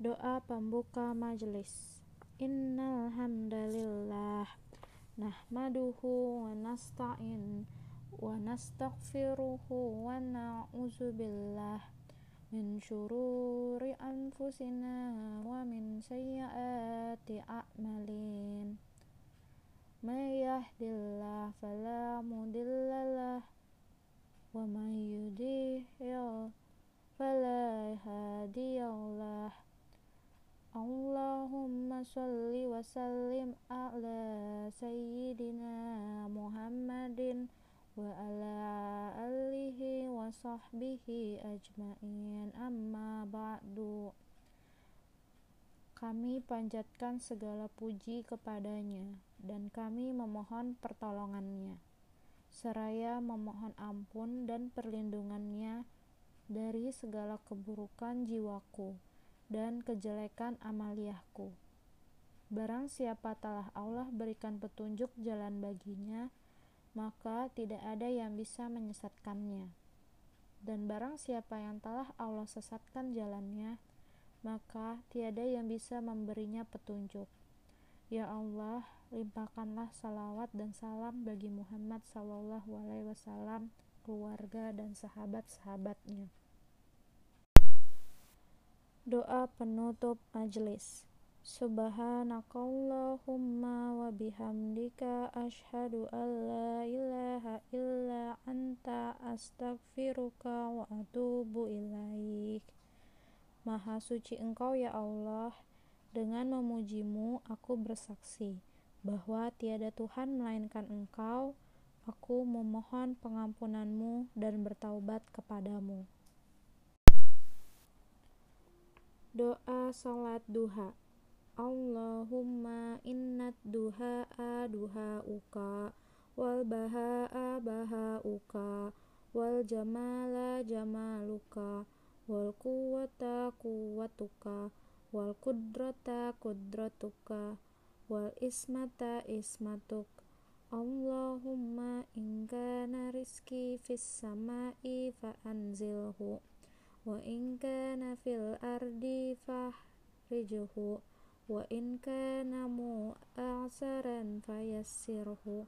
Doa pembuka majelis. Innal hamdalillah nahmaduhu wa nasta'in wa nastaghfiruhu wa na'udzu billah min syururi anfusina wa min sayyiati a'malin. May yahdillah fala mudhillalah wa may yudlil fala hadiyalah. Allahumma sholli wa sallim ala sayyidina Muhammadin wa ala alihi wa sahbihi ajmain. Amma ba'du. Kami panjatkan segala puji kepadanya dan kami memohon pertolongannya. Seraya memohon ampun dan perlindungannya dari segala keburukan jiwaku dan kejelekan amaliyahku. Barang siapa telah Allah berikan petunjuk jalan baginya, maka tidak ada yang bisa menyesatkannya. Dan barang siapa yang telah Allah sesatkan jalannya, maka tiada yang bisa memberinya petunjuk. Ya Allah, limpahkanlah salawat dan salam bagi Muhammad Sallallahu Alaihi Wasallam, keluarga dan sahabat-sahabatnya. Doa penutup majelis. Subhanakallahumma wa bihamdika asyhadu an la ilaha illa anta astaghfiruka wa atubu ilaik. Maha suci Engkau ya Allah, dengan memujimu aku bersaksi bahwa tiada Tuhan melainkan Engkau. Aku memohon pengampunanmu dan bertaubat kepadamu. Doa salat duha. Allahumma innat duha duha uka wal baha'a baha'uka wal jamala jamaluka wal quwwata quwwatuka wal kudrata kudratuka wal ismata ismatuk. Allahumma in kana rizki fis sama'i fa anzilhu wa in kana fil ardi fahrijhu wa in kana mu'asaran fayassirhu.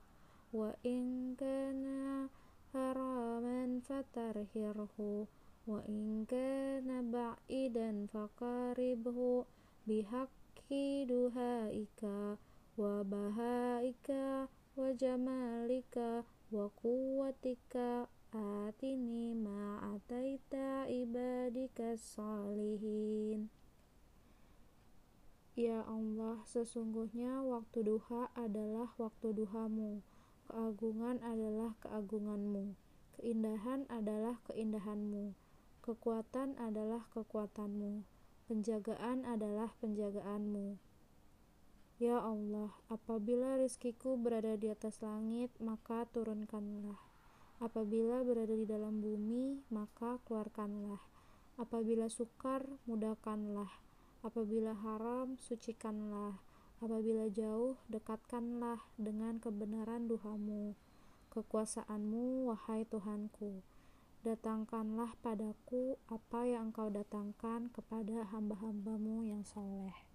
Wa in kana haraman fatarhirhu. Wa in kana ba'idan faqaribhu. Bihaqqi duhaika wa bahaika wa jamalika wa Ya Allah, sesungguhnya waktu duha adalah waktu duhamu, keagungan adalah keagunganmu, keindahan adalah keindahanmu, kekuatan adalah kekuatanmu, penjagaan adalah penjagaanmu. Ya Allah, apabila rizkiku berada di atas langit, maka turunkanlah. Apabila berada di dalam bumi, maka keluarkanlah. Apabila sukar, mudahkanlah. Apabila haram, sucikanlah. Apabila jauh, dekatkanlah dengan kebenaran duhamu. Kekuasaanmu, wahai Tuhanku. Datangkanlah padaku apa yang engkau datangkan kepada hamba-hambamu yang soleh.